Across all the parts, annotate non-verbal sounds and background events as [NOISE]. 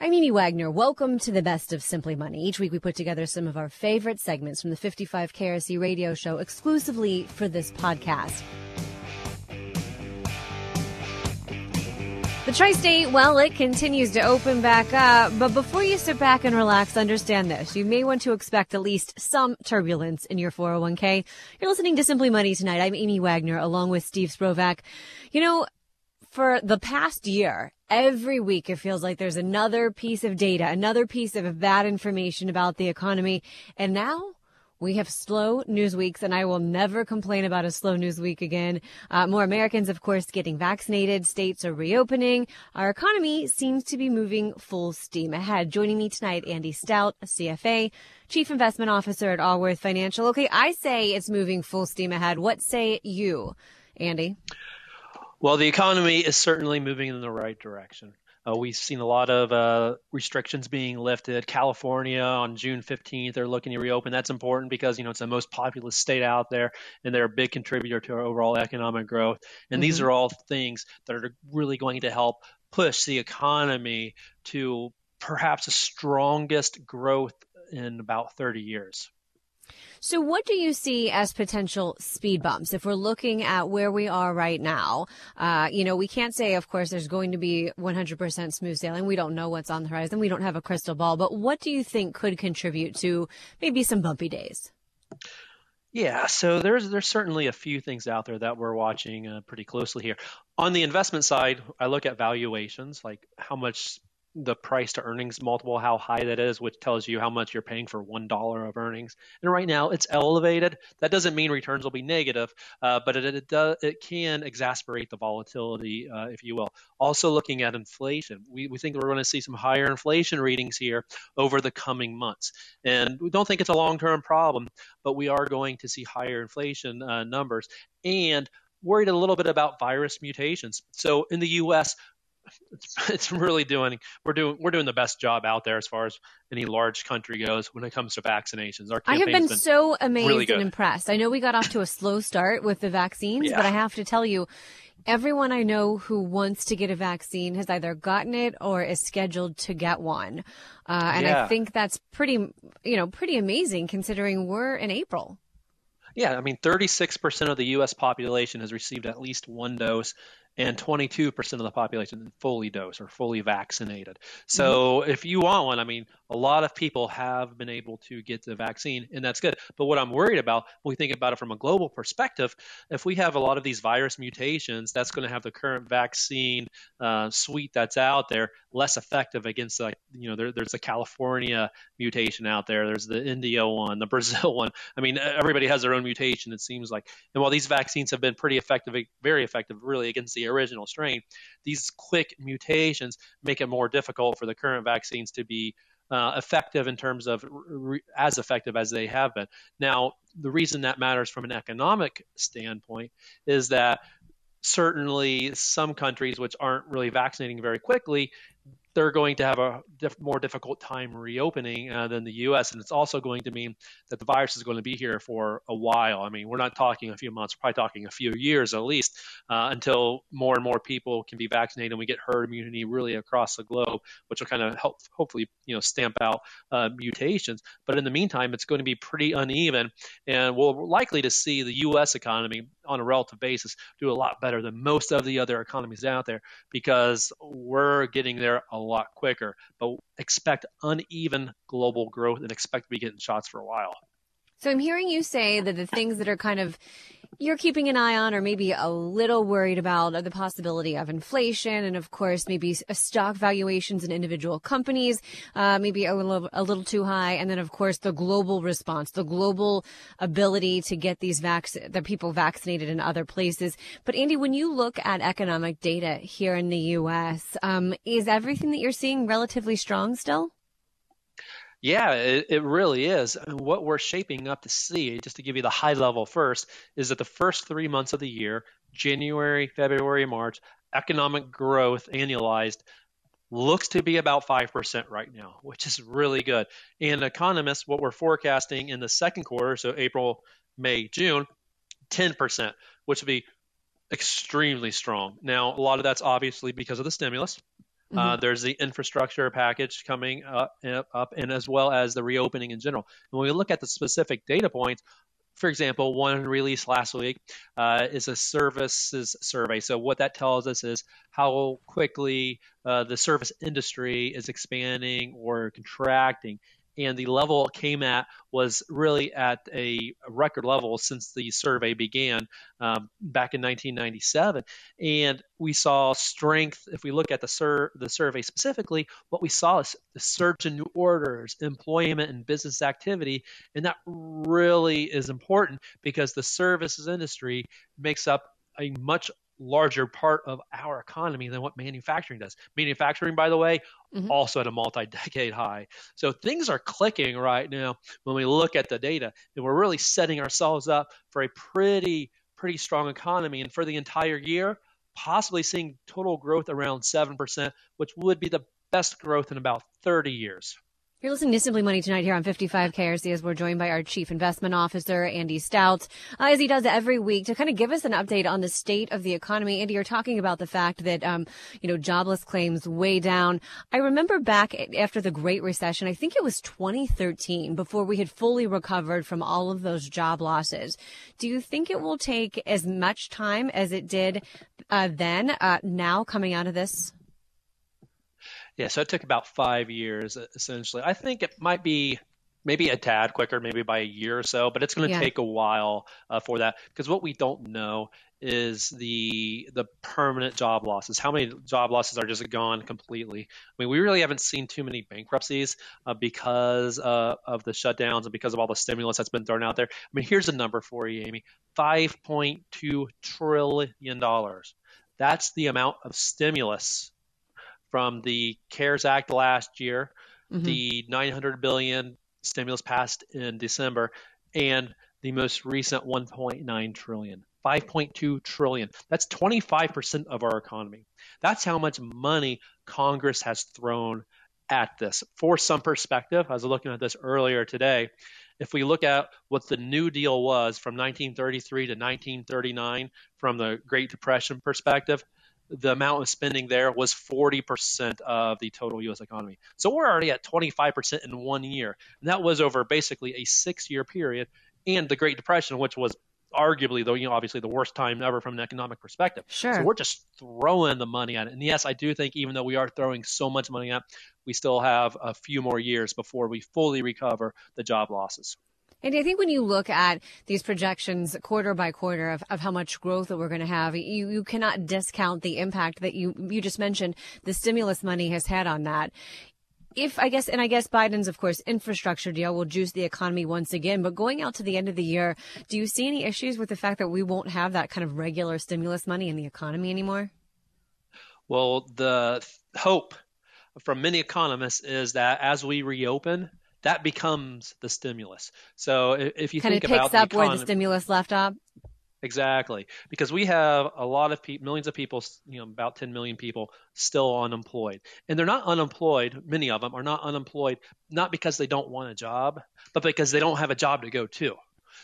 I'm Amy Wagner. Welcome to the best of Simply Money. Each week we put together some of our favorite segments from the 55 KRC radio show exclusively for this podcast. The tri state, well, it continues to open back up. But before you sit back and relax, understand this. You may want to expect at least some turbulence in your 401k. You're listening to Simply Money tonight. I'm Amy Wagner along with Steve Sprovach. You know, for the past year, every week it feels like there's another piece of data, another piece of bad information about the economy. And now we have slow news weeks, and I will never complain about a slow news week again. Uh, more Americans, of course, getting vaccinated. States are reopening. Our economy seems to be moving full steam ahead. Joining me tonight, Andy Stout, CFA, Chief Investment Officer at Allworth Financial. Okay, I say it's moving full steam ahead. What say you, Andy? Well, the economy is certainly moving in the right direction. Uh, we've seen a lot of uh, restrictions being lifted. California on June 15th, they're looking to reopen. That's important because you know it's the most populous state out there, and they're a big contributor to our overall economic growth. And mm-hmm. these are all things that are really going to help push the economy to perhaps the strongest growth in about 30 years. So, what do you see as potential speed bumps if we're looking at where we are right now? Uh, you know, we can't say, of course, there's going to be 100% smooth sailing. We don't know what's on the horizon. We don't have a crystal ball. But what do you think could contribute to maybe some bumpy days? Yeah, so there's there's certainly a few things out there that we're watching uh, pretty closely here. On the investment side, I look at valuations, like how much the price to earnings multiple, how high that is, which tells you how much you're paying for one dollar of earnings. And right now, it's elevated. That doesn't mean returns will be negative, uh, but it, it does it can exasperate the volatility, uh, if you will. Also, looking at inflation, we, we think we're going to see some higher inflation readings here over the coming months, and we don't think it's a long-term problem, but we are going to see higher inflation uh, numbers and worried a little bit about virus mutations. So in the U.S., it's, [LAUGHS] it's really doing we're doing we're doing the best job out there as far as any large country goes when it comes to vaccinations. Our I have been, been so amazed really and impressed. I know we got off to a slow start with the vaccines, yeah. but I have to tell you, everyone I know who wants to get a vaccine has either gotten it or is scheduled to get one. Uh, and yeah. I think that's pretty, you know, pretty amazing considering we're in April. Yeah, I mean, 36% of the U.S. population has received at least one dose, and 22% of the population fully dosed or fully vaccinated. So mm-hmm. if you want one, I mean, a lot of people have been able to get the vaccine, and that's good. But what I'm worried about, when we think about it from a global perspective, if we have a lot of these virus mutations, that's going to have the current vaccine uh, suite that's out there less effective against, like, you know, there, there's a California mutation out there, there's the India one, the [LAUGHS] Brazil one. I mean, everybody has their own mutation, it seems like. And while these vaccines have been pretty effective, very effective, really, against the original strain, these quick mutations make it more difficult for the current vaccines to be uh, effective in terms of re- as effective as they have been. Now, the reason that matters from an economic standpoint is that certainly some countries which aren't really vaccinating very quickly they're going to have a diff- more difficult time reopening uh, than the U.S. And it's also going to mean that the virus is going to be here for a while. I mean, we're not talking a few months, we're probably talking a few years at least uh, until more and more people can be vaccinated and we get herd immunity really across the globe, which will kind of help hopefully you know stamp out uh, mutations. But in the meantime, it's going to be pretty uneven, and we're likely to see the U.S. economy on a relative basis do a lot better than most of the other economies out there because we're getting there a lot quicker. But expect uneven global growth and expect to be getting shots for a while. So I'm hearing you say that the things that are kind of you're keeping an eye on or maybe a little worried about the possibility of inflation and of course maybe stock valuations in individual companies uh, maybe a little a little too high. And then of course the global response the global ability to get these vac- the people vaccinated in other places. But andy when you look at economic data here in the us um, is everything that you're seeing relatively strong still yeah, it, it really is. What we're shaping up to see, just to give you the high level first, is that the first three months of the year, January, February, March, economic growth annualized looks to be about 5% right now, which is really good. And economists, what we're forecasting in the second quarter, so April, May, June, 10%, which would be extremely strong. Now, a lot of that's obviously because of the stimulus. Uh, mm-hmm. Uh, there's the infrastructure package coming up, up, and as well as the reopening in general. And when we look at the specific data points, for example, one released last week uh, is a services survey. So what that tells us is how quickly uh, the service industry is expanding or contracting and the level it came at was really at a record level since the survey began um, back in 1997. And we saw strength. If we look at the sur- the survey specifically, what we saw is the surge in new orders, employment, and business activity, and that really is important because the services industry makes up a much larger part of our economy than what manufacturing does. Manufacturing, by the way, mm-hmm. also at a multi decade high. So things are clicking right now when we look at the data, and we're really setting ourselves up for a pretty, pretty strong economy. And for the entire year, possibly seeing total growth around 7%, which would be the best growth in about 30 years. You're listening to Simply Money tonight here on 55 KRC as we're joined by our Chief Investment Officer, Andy Stout, uh, as he does every week to kind of give us an update on the state of the economy. Andy, you're talking about the fact that, um, you know, jobless claims way down. I remember back after the Great Recession, I think it was 2013, before we had fully recovered from all of those job losses. Do you think it will take as much time as it did uh, then, uh, now coming out of this? Yeah, so it took about five years essentially. I think it might be maybe a tad quicker, maybe by a year or so, but it's going to yeah. take a while uh, for that because what we don't know is the the permanent job losses. How many job losses are just gone completely? I mean, we really haven't seen too many bankruptcies uh, because uh, of the shutdowns and because of all the stimulus that's been thrown out there. I mean, here's a number for you, Amy: five point two trillion dollars. That's the amount of stimulus from the CARES Act last year, mm-hmm. the 900 billion stimulus passed in December, and the most recent 1.9 trillion. 5.2 trillion. That's 25% of our economy. That's how much money Congress has thrown at this. For some perspective, I was looking at this earlier today. If we look at what the New Deal was from 1933 to 1939 from the Great Depression perspective, the amount of spending there was 40% of the total U.S. economy. So we're already at 25% in one year. And that was over basically a six year period. And the Great Depression, which was arguably, though, you know, obviously the worst time ever from an economic perspective. Sure. So we're just throwing the money at it. And yes, I do think even though we are throwing so much money at, it, we still have a few more years before we fully recover the job losses. And I think when you look at these projections quarter by quarter of, of how much growth that we're going to have, you, you cannot discount the impact that you, you just mentioned the stimulus money has had on that. If I guess, and I guess Biden's, of course, infrastructure deal will juice the economy once again. But going out to the end of the year, do you see any issues with the fact that we won't have that kind of regular stimulus money in the economy anymore? Well, the hope from many economists is that as we reopen, that becomes the stimulus. So if you kind think of picks up where the stimulus left off. Exactly, because we have a lot of people, millions of people, you know, about 10 million people still unemployed, and they're not unemployed. Many of them are not unemployed not because they don't want a job, but because they don't have a job to go to.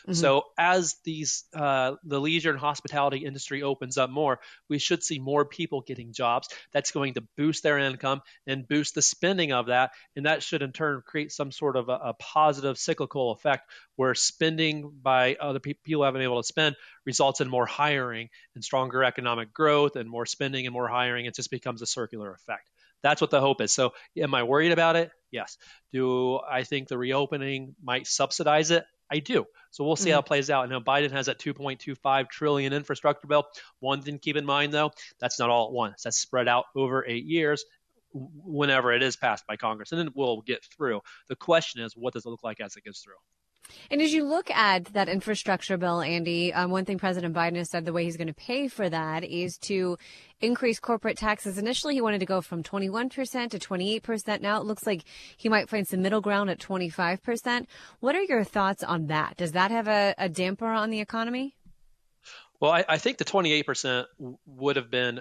Mm-hmm. So as these uh, the leisure and hospitality industry opens up more, we should see more people getting jobs. That's going to boost their income and boost the spending of that, and that should in turn create some sort of a, a positive cyclical effect where spending by other people who haven't been able to spend results in more hiring and stronger economic growth and more spending and more hiring. It just becomes a circular effect. That's what the hope is. So, am I worried about it? Yes. Do I think the reopening might subsidize it? I do. So we'll see mm-hmm. how it plays out. Now Biden has that 2.25 trillion infrastructure bill. One thing to keep in mind though, that's not all at once. That's spread out over eight years whenever it is passed by Congress, and then we'll get through. The question is, what does it look like as it gets through? And as you look at that infrastructure bill, Andy, um, one thing President Biden has said the way he's going to pay for that is to increase corporate taxes. Initially, he wanted to go from 21% to 28%. Now it looks like he might find some middle ground at 25%. What are your thoughts on that? Does that have a, a damper on the economy? Well, I, I think the 28% would have been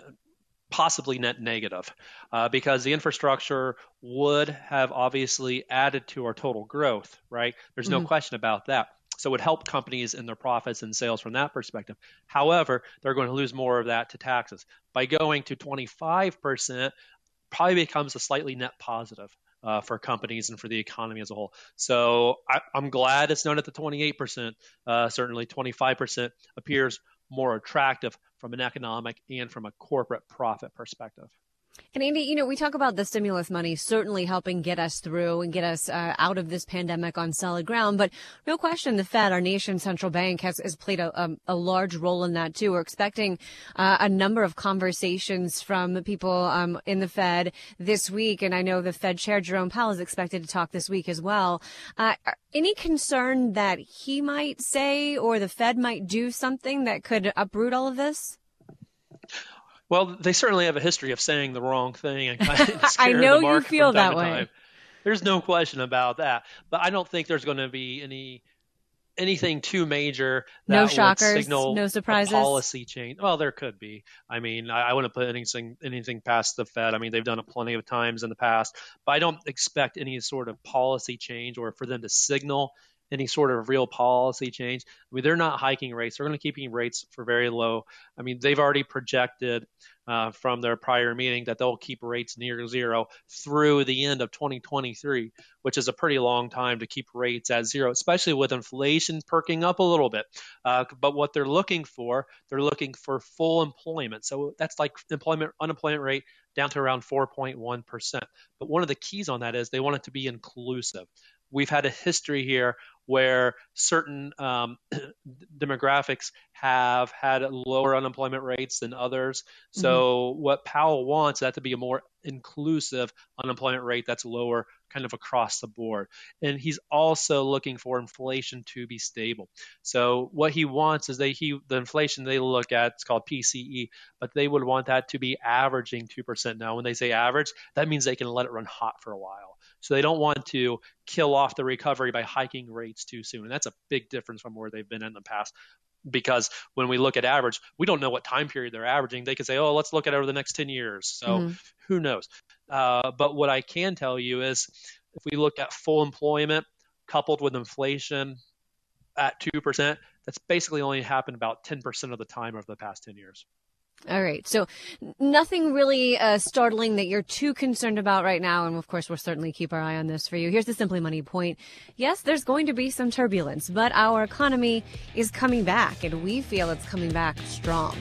possibly net negative uh, because the infrastructure would have obviously added to our total growth, right? There's no mm-hmm. question about that. So it would help companies in their profits and sales from that perspective. However, they're going to lose more of that to taxes. By going to 25%, probably becomes a slightly net positive uh, for companies and for the economy as a whole. So I, am glad it's not at the 28%. Uh, certainly, 25% appears more attractive from an economic and from a corporate profit perspective. And Andy, you know, we talk about the stimulus money certainly helping get us through and get us uh, out of this pandemic on solid ground. But no question, the Fed, our nation's central bank, has, has played a, a, a, large role in that too. We're expecting uh, a number of conversations from people um, in the Fed this week. And I know the Fed chair, Jerome Powell, is expected to talk this week as well. Uh, any concern that he might say or the Fed might do something that could uproot all of this? Well, they certainly have a history of saying the wrong thing and kind of [LAUGHS] I know you feel that way. Time. There's no question about that. But I don't think there's going to be any anything too major that no shockers, signal no surprises, policy change. Well, there could be. I mean, I, I wouldn't put anything anything past the Fed. I mean, they've done it plenty of times in the past, but I don't expect any sort of policy change or for them to signal any sort of real policy change. I mean, they're not hiking rates. They're going to keep rates for very low. I mean, they've already projected uh, from their prior meeting that they'll keep rates near zero through the end of 2023, which is a pretty long time to keep rates at zero, especially with inflation perking up a little bit. Uh, but what they're looking for, they're looking for full employment. So that's like employment unemployment rate down to around 4.1%. But one of the keys on that is they want it to be inclusive we've had a history here where certain um, [CLEARS THROAT] demographics have had lower unemployment rates than others. So mm-hmm. what Powell wants that to be a more inclusive unemployment rate that's lower kind of across the board. And he's also looking for inflation to be stable. So what he wants is they he the inflation they look at it's called PCE, but they would want that to be averaging 2% now. When they say average, that means they can let it run hot for a while. So they don't want to kill off the recovery by hiking rates too soon. And that's a big difference from where they've been in the past. Because when we look at average, we don't know what time period they're averaging. They could say, oh, let's look at it over the next 10 years. So mm-hmm. who knows? Uh, but what I can tell you is if we look at full employment coupled with inflation at 2%, that's basically only happened about 10% of the time over the past 10 years. All right. So nothing really uh, startling that you're too concerned about right now. And of course, we'll certainly keep our eye on this for you. Here's the Simply Money point. Yes, there's going to be some turbulence, but our economy is coming back and we feel it's coming back strong.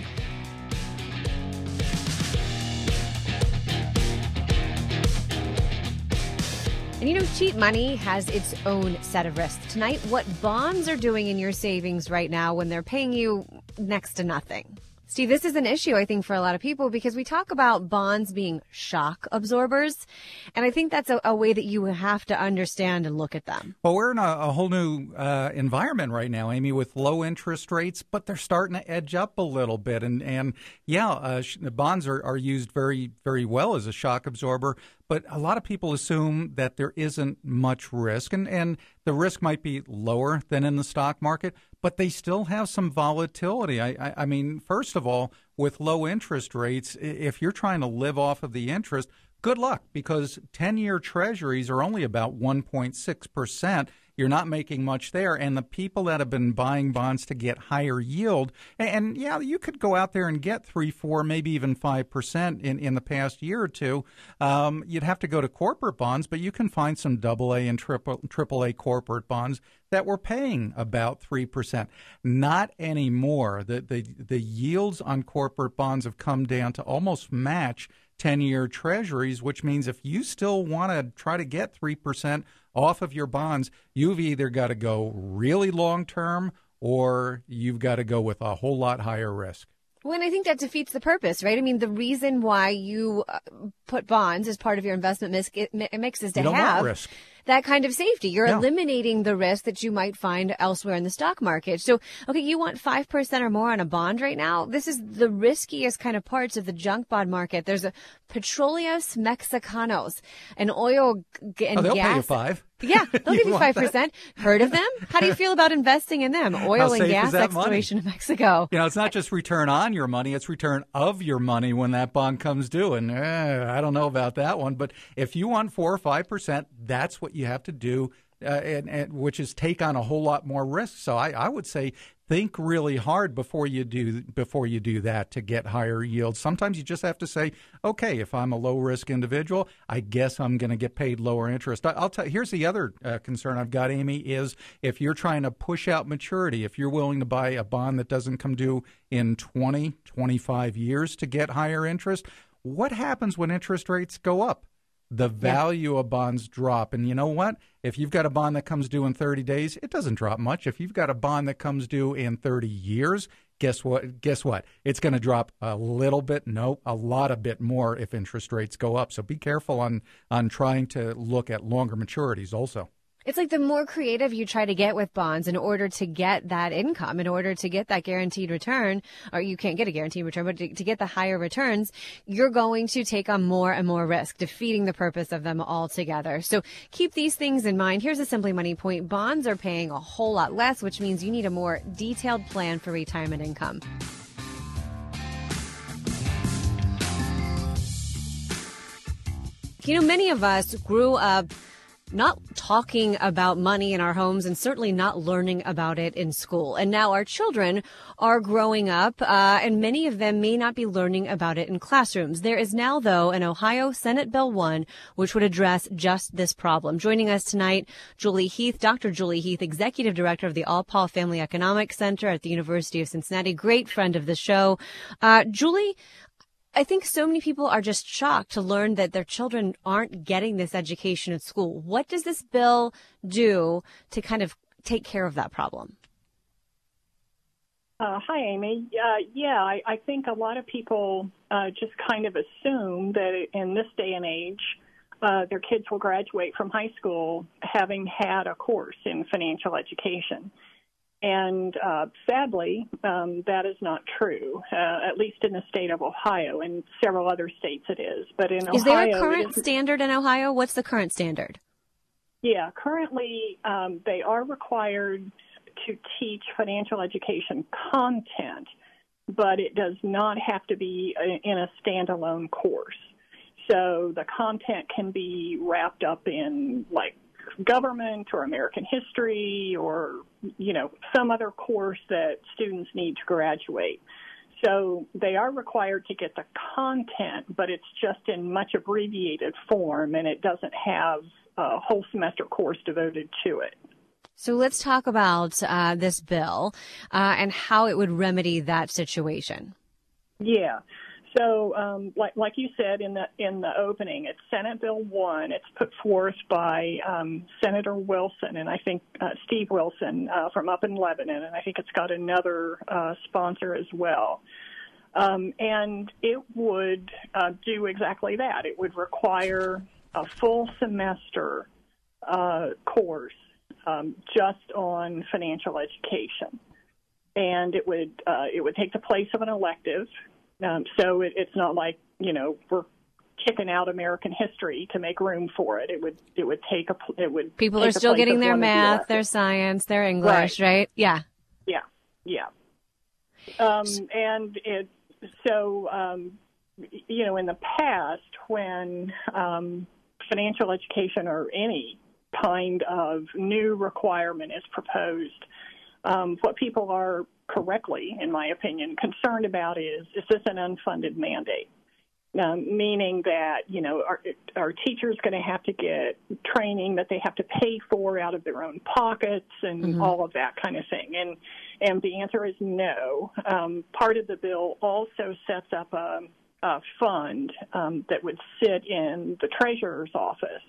And you know, cheap money has its own set of risks. Tonight, what bonds are doing in your savings right now when they're paying you next to nothing. Steve, this is an issue, I think, for a lot of people because we talk about bonds being shock absorbers. And I think that's a, a way that you have to understand and look at them. Well, we're in a, a whole new uh, environment right now, Amy, with low interest rates, but they're starting to edge up a little bit. And, and yeah, uh, bonds are, are used very, very well as a shock absorber but a lot of people assume that there isn't much risk, and, and the risk might be lower than in the stock market, but they still have some volatility. I, I, I mean, first of all, with low interest rates, if you're trying to live off of the interest, good luck because 10 year treasuries are only about 1.6%. You're not making much there. And the people that have been buying bonds to get higher yield, and, and yeah, you could go out there and get three, four, maybe even 5% in, in the past year or two. Um, you'd have to go to corporate bonds, but you can find some double A and triple, triple A corporate bonds that were paying about 3%. Not anymore. The, the, the yields on corporate bonds have come down to almost match 10 year treasuries, which means if you still want to try to get 3% off of your bonds, you've either got to go really long term or you've got to go with a whole lot higher risk. Well, and I think that defeats the purpose, right? I mean, the reason why you uh, put bonds as part of your investment mix, it makes is to have risk that kind of safety. You're yeah. eliminating the risk that you might find elsewhere in the stock market. So, okay, you want 5% or more on a bond right now. This is the riskiest kind of parts of the junk bond market. There's a Petróleos Mexicanos, an oil g- and oh, they'll gas. Pay you five. Yeah, [LAUGHS] they'll give you five percent. Heard of them? How do you feel about investing in them? Oil and gas exploration money? in Mexico. You know, it's not just return on your money; it's return of your money when that bond comes due. And eh, I don't know about that one, but if you want four or five percent, that's what you have to do uh, and, and, which is take on a whole lot more risk. So I, I would say think really hard before you do before you do that to get higher yields. Sometimes you just have to say, okay, if I'm a low risk individual, I guess I'm going to get paid lower interest. I'll tell. Here's the other uh, concern I've got, Amy, is if you're trying to push out maturity, if you're willing to buy a bond that doesn't come due in 20, 25 years to get higher interest, what happens when interest rates go up? The value yeah. of bonds drop. And you know what? If you've got a bond that comes due in 30 days, it doesn't drop much. If you've got a bond that comes due in 30 years, guess what? Guess what? It's going to drop a little bit, no, a lot a bit more if interest rates go up. So be careful on on trying to look at longer maturities also. It's like the more creative you try to get with bonds in order to get that income, in order to get that guaranteed return, or you can't get a guaranteed return, but to, to, get the higher returns, you're going to take on more and more risk, defeating the purpose of them altogether. So keep these things in mind. Here's a Simply Money point. Bonds are paying a whole lot less, which means you need a more detailed plan for retirement income. You know, many of us grew up not talking about money in our homes and certainly not learning about it in school. And now our children are growing up, uh, and many of them may not be learning about it in classrooms. There is now, though, an Ohio Senate Bill 1 which would address just this problem. Joining us tonight, Julie Heath, Dr. Julie Heath, Executive Director of the Alpaugh Family Economics Center at the University of Cincinnati, great friend of the show. Uh, Julie, I think so many people are just shocked to learn that their children aren't getting this education at school. What does this bill do to kind of take care of that problem? Uh, hi, Amy. Uh, yeah, I, I, think a lot of people uh, just kind of assume that in this day and age, uh, their kids will graduate from high school having had a course in financial education. And uh, sadly, um, that is not true, uh, at least in the state of Ohio. In several other states, it is. But in is Ohio, there a current standard in Ohio? What's the current standard? Yeah, currently um, they are required to teach financial education content, but it does not have to be in a standalone course. So the content can be wrapped up in like government or American history or, you know, some other course that students need to graduate. So they are required to get the content, but it's just in much abbreviated form and it doesn't have a whole semester course devoted to it. So let's talk about uh, this bill uh, and how it would remedy that situation. Yeah. So, um, like, like you said in the in the opening, it's Senate Bill One. It's put forth by um, Senator Wilson and I think uh, Steve Wilson uh, from up in Lebanon, and I think it's got another uh, sponsor as well. Um, and it would uh, do exactly that. It would require a full semester uh, course um, just on financial education, and it would uh, it would take the place of an elective um, so it, it's not like you know we're kicking out American history to make room for it. It would it would take a it would people are still getting their math, their science, their English, right? right? Yeah, yeah, yeah. Um, and it so um, you know in the past when um, financial education or any kind of new requirement is proposed, um, what people are correctly, in my opinion, concerned about is is this an unfunded mandate? Um, meaning that you know our, our teachers going to have to get training that they have to pay for out of their own pockets and mm-hmm. all of that kind of thing and and the answer is no um, part of the bill also sets up a, a fund um, that would sit in the treasurer's office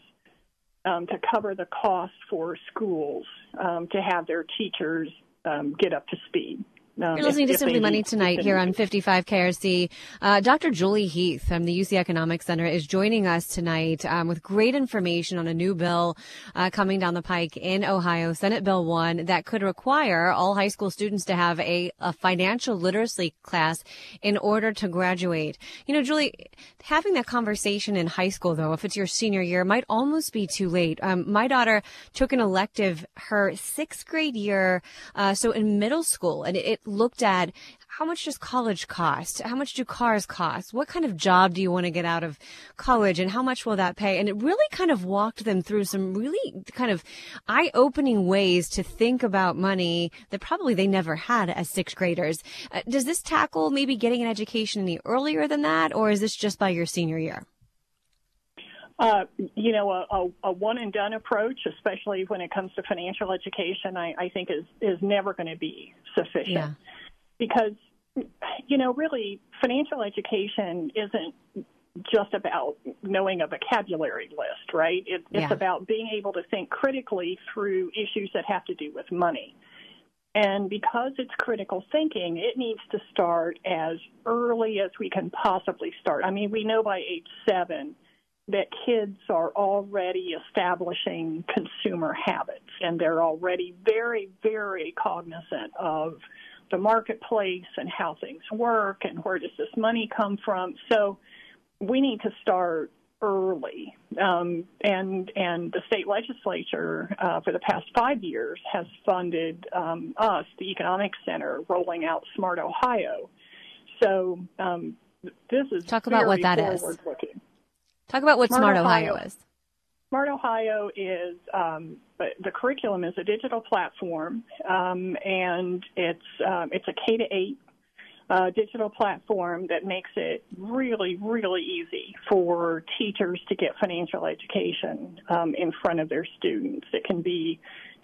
um, to cover the cost for schools um, to have their teachers um, get up to speed. Um, You're listening if, to Simply Money tonight here on 55 KRC. Uh, Dr. Julie Heath from the UC Economics Center is joining us tonight um, with great information on a new bill uh, coming down the pike in Ohio, Senate Bill 1, that could require all high school students to have a, a financial literacy class in order to graduate. You know, Julie, having that conversation in high school, though, if it's your senior year, might almost be too late. Um, my daughter took an elective her sixth grade year, uh, so in middle school, and it looked at how much does college cost? How much do cars cost? What kind of job do you want to get out of college and how much will that pay? And it really kind of walked them through some really kind of eye opening ways to think about money that probably they never had as sixth graders. Uh, does this tackle maybe getting an education any earlier than that, or is this just by your senior year? Uh, you know, a, a, a, one and done approach, especially when it comes to financial education, I, I think is is never going to be sufficient. Yeah because you know really financial education isn't just about knowing a vocabulary list, right? It, it's yeah. about being able to think critically through issues that have to do with money. And because it's critical thinking, it needs to start as early as we can possibly start. I mean, we know by age seven that kids are already establishing consumer habits and they're already very, very cognizant of the marketplace and how things work and where does this money come from. So we need to start early. Um, and and the state legislature uh, for the past five years has funded um, us, the Economic Center, rolling out Smart Ohio. So um, this is talk about what that is. Looking. Talk about what Smart, Smart Ohio, Ohio, is. Smart Ohio is um, the curriculum is a digital platform, um, and it's um, it's a K to eight uh, digital platform that makes it really, really easy for teachers to get financial education um, in front of their students. It can be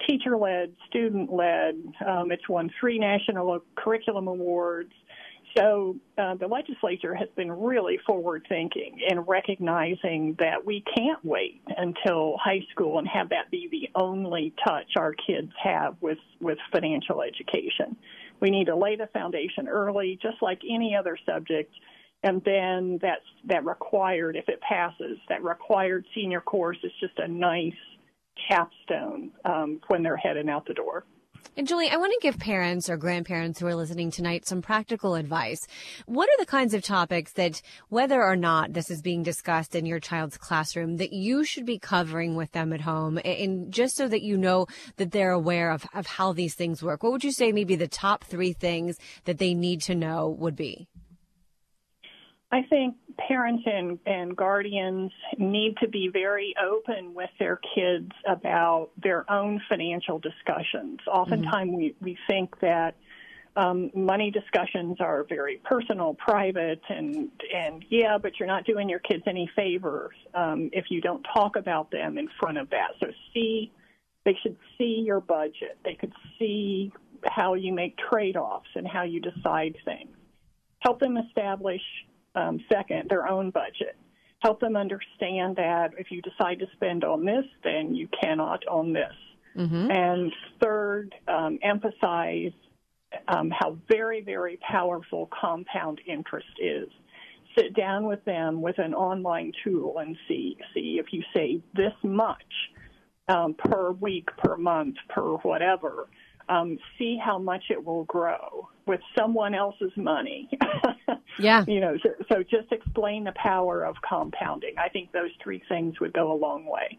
teacher led, student led. Um, it's won three national curriculum awards. So uh, the legislature has been really forward thinking in recognizing that we can't wait until high school and have that be the only touch our kids have with, with financial education. We need to lay the foundation early, just like any other subject. And then that's, that required, if it passes, that required senior course is just a nice capstone um, when they're heading out the door. And Julie, I want to give parents or grandparents who are listening tonight some practical advice. What are the kinds of topics that, whether or not this is being discussed in your child's classroom, that you should be covering with them at home, and just so that you know that they're aware of, of how these things work? What would you say maybe the top three things that they need to know would be? I think parents and, and guardians need to be very open with their kids about their own financial discussions. Oftentimes, mm-hmm. we, we think that um, money discussions are very personal, private, and and yeah, but you're not doing your kids any favors um, if you don't talk about them in front of that. So see, they should see your budget. They could see how you make trade-offs and how you decide things. Help them establish um, second, their own budget. Help them understand that if you decide to spend on this, then you cannot on this. Mm-hmm. And third, um, emphasize um, how very, very powerful compound interest is. Sit down with them with an online tool and see see if you save this much um, per week, per month, per whatever um, see how much it will grow with someone else's money. [LAUGHS] yeah. You know, so, so just explain the power of compounding. I think those three things would go a long way.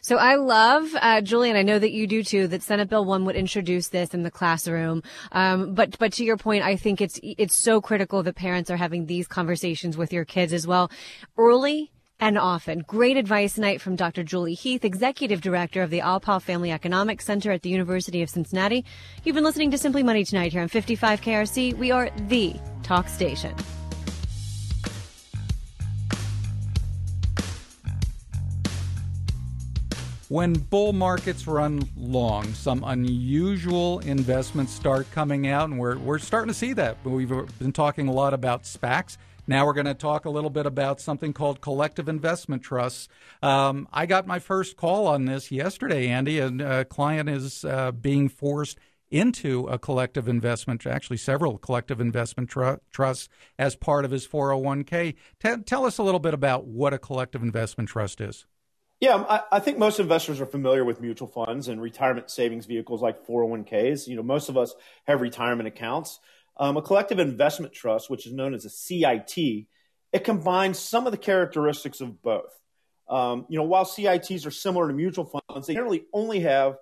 So I love, uh, Julian, I know that you do too, that Senate Bill 1 would introduce this in the classroom. Um, but, but to your point, I think it's, it's so critical that parents are having these conversations with your kids as well early and often. Great advice tonight from Dr. Julie Heath, Executive Director of the Alpaugh Family Economics Center at the University of Cincinnati. You've been listening to Simply Money tonight here on 55 KRC. We are the talk station. When bull markets run long, some unusual investments start coming out, and we're, we're starting to see that. We've been talking a lot about SPACs. Now we're going to talk a little bit about something called collective investment trusts. Um, I got my first call on this yesterday, Andy. and A client is uh, being forced into a collective investment, actually several collective investment tr- trusts as part of his 401k. T- tell us a little bit about what a collective investment trust is. Yeah, I, I, think most investors are familiar with mutual funds and retirement savings vehicles like 401ks. You know, most of us have retirement accounts. Um, a collective investment trust, which is known as a CIT, it combines some of the characteristics of both. Um, you know, while CITs are similar to mutual funds, they generally only have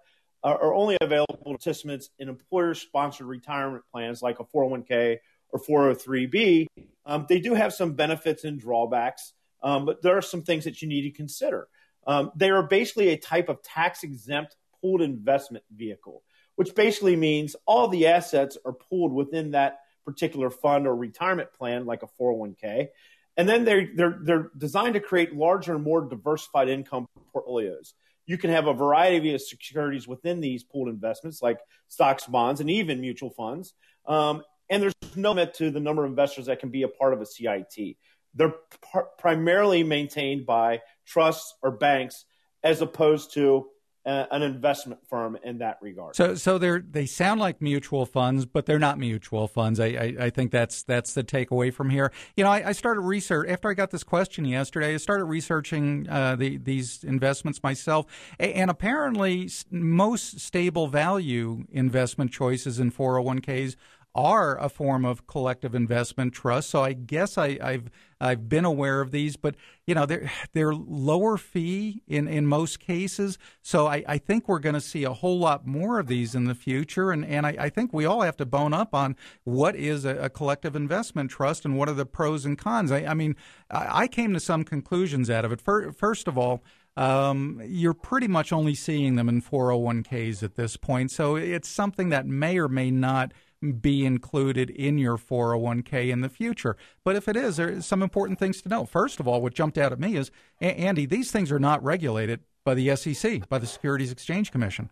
are only available to participants in employer-sponsored retirement plans like a 401k or 403b. Um, they do have some benefits and drawbacks, um, but there are some things that you need to consider. Um, they are basically a type of tax-exempt pooled investment vehicle, which basically means all the assets are pooled within that particular fund or retirement plan, like a 401k. And then they're, they're, they're designed to create larger and more diversified income portfolios. You can have a variety of securities within these pooled investments, like stocks, bonds, and even mutual funds. Um, and there's no limit to the number of investors that can be a part of a CIT. They're par- primarily maintained by trusts or banks as opposed to an investment firm in that regard. So, so they they sound like mutual funds, but they're not mutual funds. I, I, I think that's that's the takeaway from here. You know, I, I, started research after I got this question yesterday. I started researching uh, the, these investments myself, and apparently, most stable value investment choices in 401ks are a form of collective investment trust. So I guess I, have I've been aware of these, but you know they're they're lower fee in, in most cases. So I, I think we're going to see a whole lot more of these in the future, and and I, I think we all have to bone up on what is a, a, collective investment trust and what are the pros and cons. I, I mean I, I came to some conclusions out of it. First of all. Um, you're pretty much only seeing them in 401ks at this point. So it's something that may or may not be included in your 401k in the future. But if it is, there are some important things to know. First of all, what jumped out at me is, Andy, these things are not regulated by the SEC, by the Securities Exchange Commission.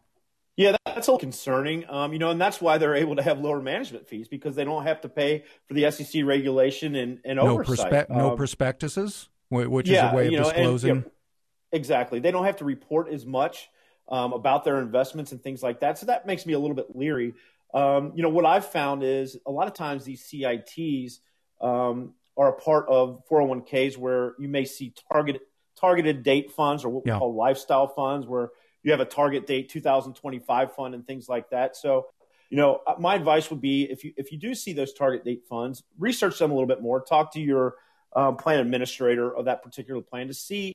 Yeah, that's a little concerning. Um, you know, and that's why they're able to have lower management fees because they don't have to pay for the SEC regulation and, and no oversight. Perspe- um, no prospectuses, which yeah, is a way of know, disclosing. And, exactly. They don't have to report as much um, about their investments and things like that. So that makes me a little bit leery um, you know, what I've found is a lot of times these CITs um, are a part of 401ks where you may see targeted targeted date funds or what we yeah. call lifestyle funds, where you have a target date 2025 fund and things like that. So, you know, uh, my advice would be if you if you do see those target date funds, research them a little bit more. Talk to your um, plan administrator of that particular plan to see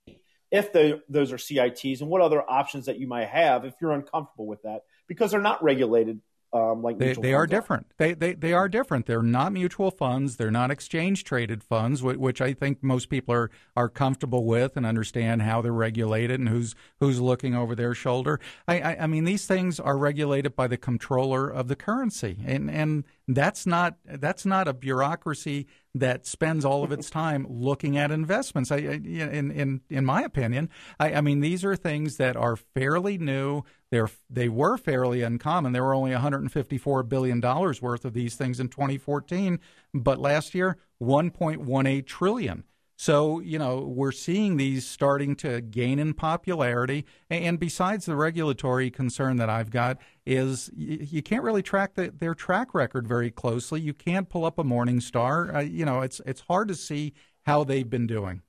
if they, those are CITs and what other options that you might have if you're uncomfortable with that, because they're not regulated um, like they, they are different. They, they they are different. They're not mutual funds. They're not exchange traded funds, which I think most people are are comfortable with and understand how they're regulated and who's who's looking over their shoulder. I, I, I mean, these things are regulated by the comptroller of the currency, and and that's not that's not a bureaucracy that spends all of its [LAUGHS] time looking at investments. I, in in in my opinion, I, I mean these are things that are fairly new. They're they were fairly uncommon. There were only 154 billion dollars worth of these things in 2014, but last year 1.18 trillion. So, you know, we're seeing these starting to gain in popularity. And besides the regulatory concern that I've got, is you, can't really track the, their track record very closely. You can't pull up a Morningstar. Uh, you know, it's it's hard to see how they've been doing.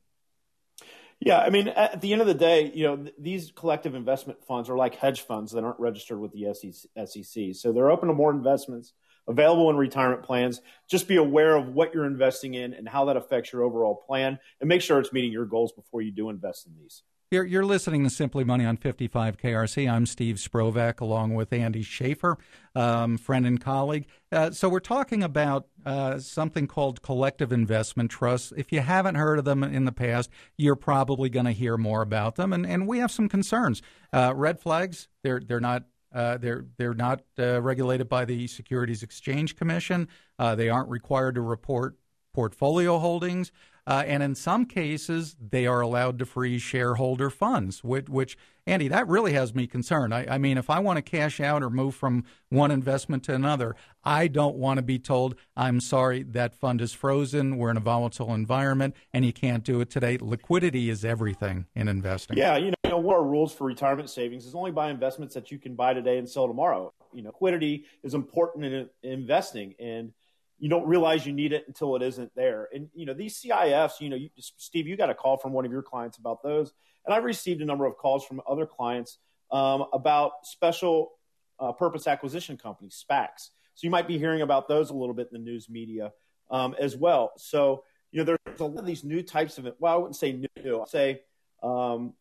Yeah, I mean, at the end of the day, you know, th- these collective investment funds are like hedge funds that aren't registered with the SEC. So they're open to more investments available in retirement plans. Just be aware of what you're investing in and how that affects your overall plan, and make sure it's meeting your goals before you do invest in these. You're, you're listening to Simply Money on 55 KRC. I'm Steve Sprovach along with Andy Schaefer, um, friend and colleague. Uh, so we're talking about uh, something called collective investment trusts. If you haven't heard of them in the past, you're probably going to hear more about them. And, and we have some concerns. Uh, red flags, they're, they're not uh, they're they're not uh, regulated by the Securities Exchange Commission. Uh, they aren't required to report portfolio holdings, uh, and in some cases, they are allowed to freeze shareholder funds. Which, which Andy, that really has me concerned. I, I mean, if I want to cash out or move from one investment to another, I don't want to be told, "I'm sorry, that fund is frozen. We're in a volatile environment, and you can't do it today." Liquidity is everything in investing. Yeah, you know one of are rules for retirement savings is only buy investments that you can buy today and sell tomorrow. You know, liquidity is important in, investing, and you don't realize you need it until it isn't there. And you know, these CIFs, you know, you, Steve, you got a call from one of your clients about those, and I've received a number of calls from other clients um, about special uh, purpose acquisition companies, SPACs. So you might be hearing about those a little bit in the news media um, as well. So you know, there's a lot of these new types of well, I wouldn't say new, I'd say um,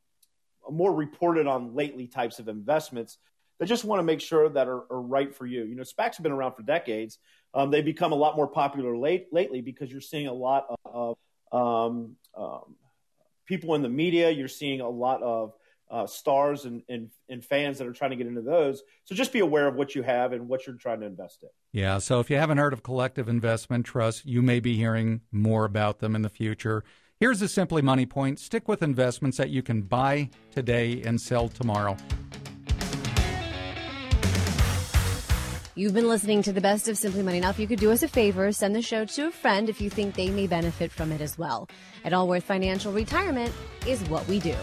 more reported on lately types of investments that just want to make sure that are, are right for you. You know, SPACs have been around for decades. Um, they've become a lot more popular late, lately because you're seeing a lot of um, um, people in the media. You're seeing a lot of uh, stars and, and, and fans that are trying to get into those. So just be aware of what you have and what you're trying to invest in. Yeah. So if you haven't heard of collective investment trusts, you may be hearing more about them in the future. Here's a Simply Money point stick with investments that you can buy today and sell tomorrow. You've been listening to the best of Simply Money. Now, if you could do us a favor, send the show to a friend if you think they may benefit from it as well. At Allworth Financial, retirement is what we do.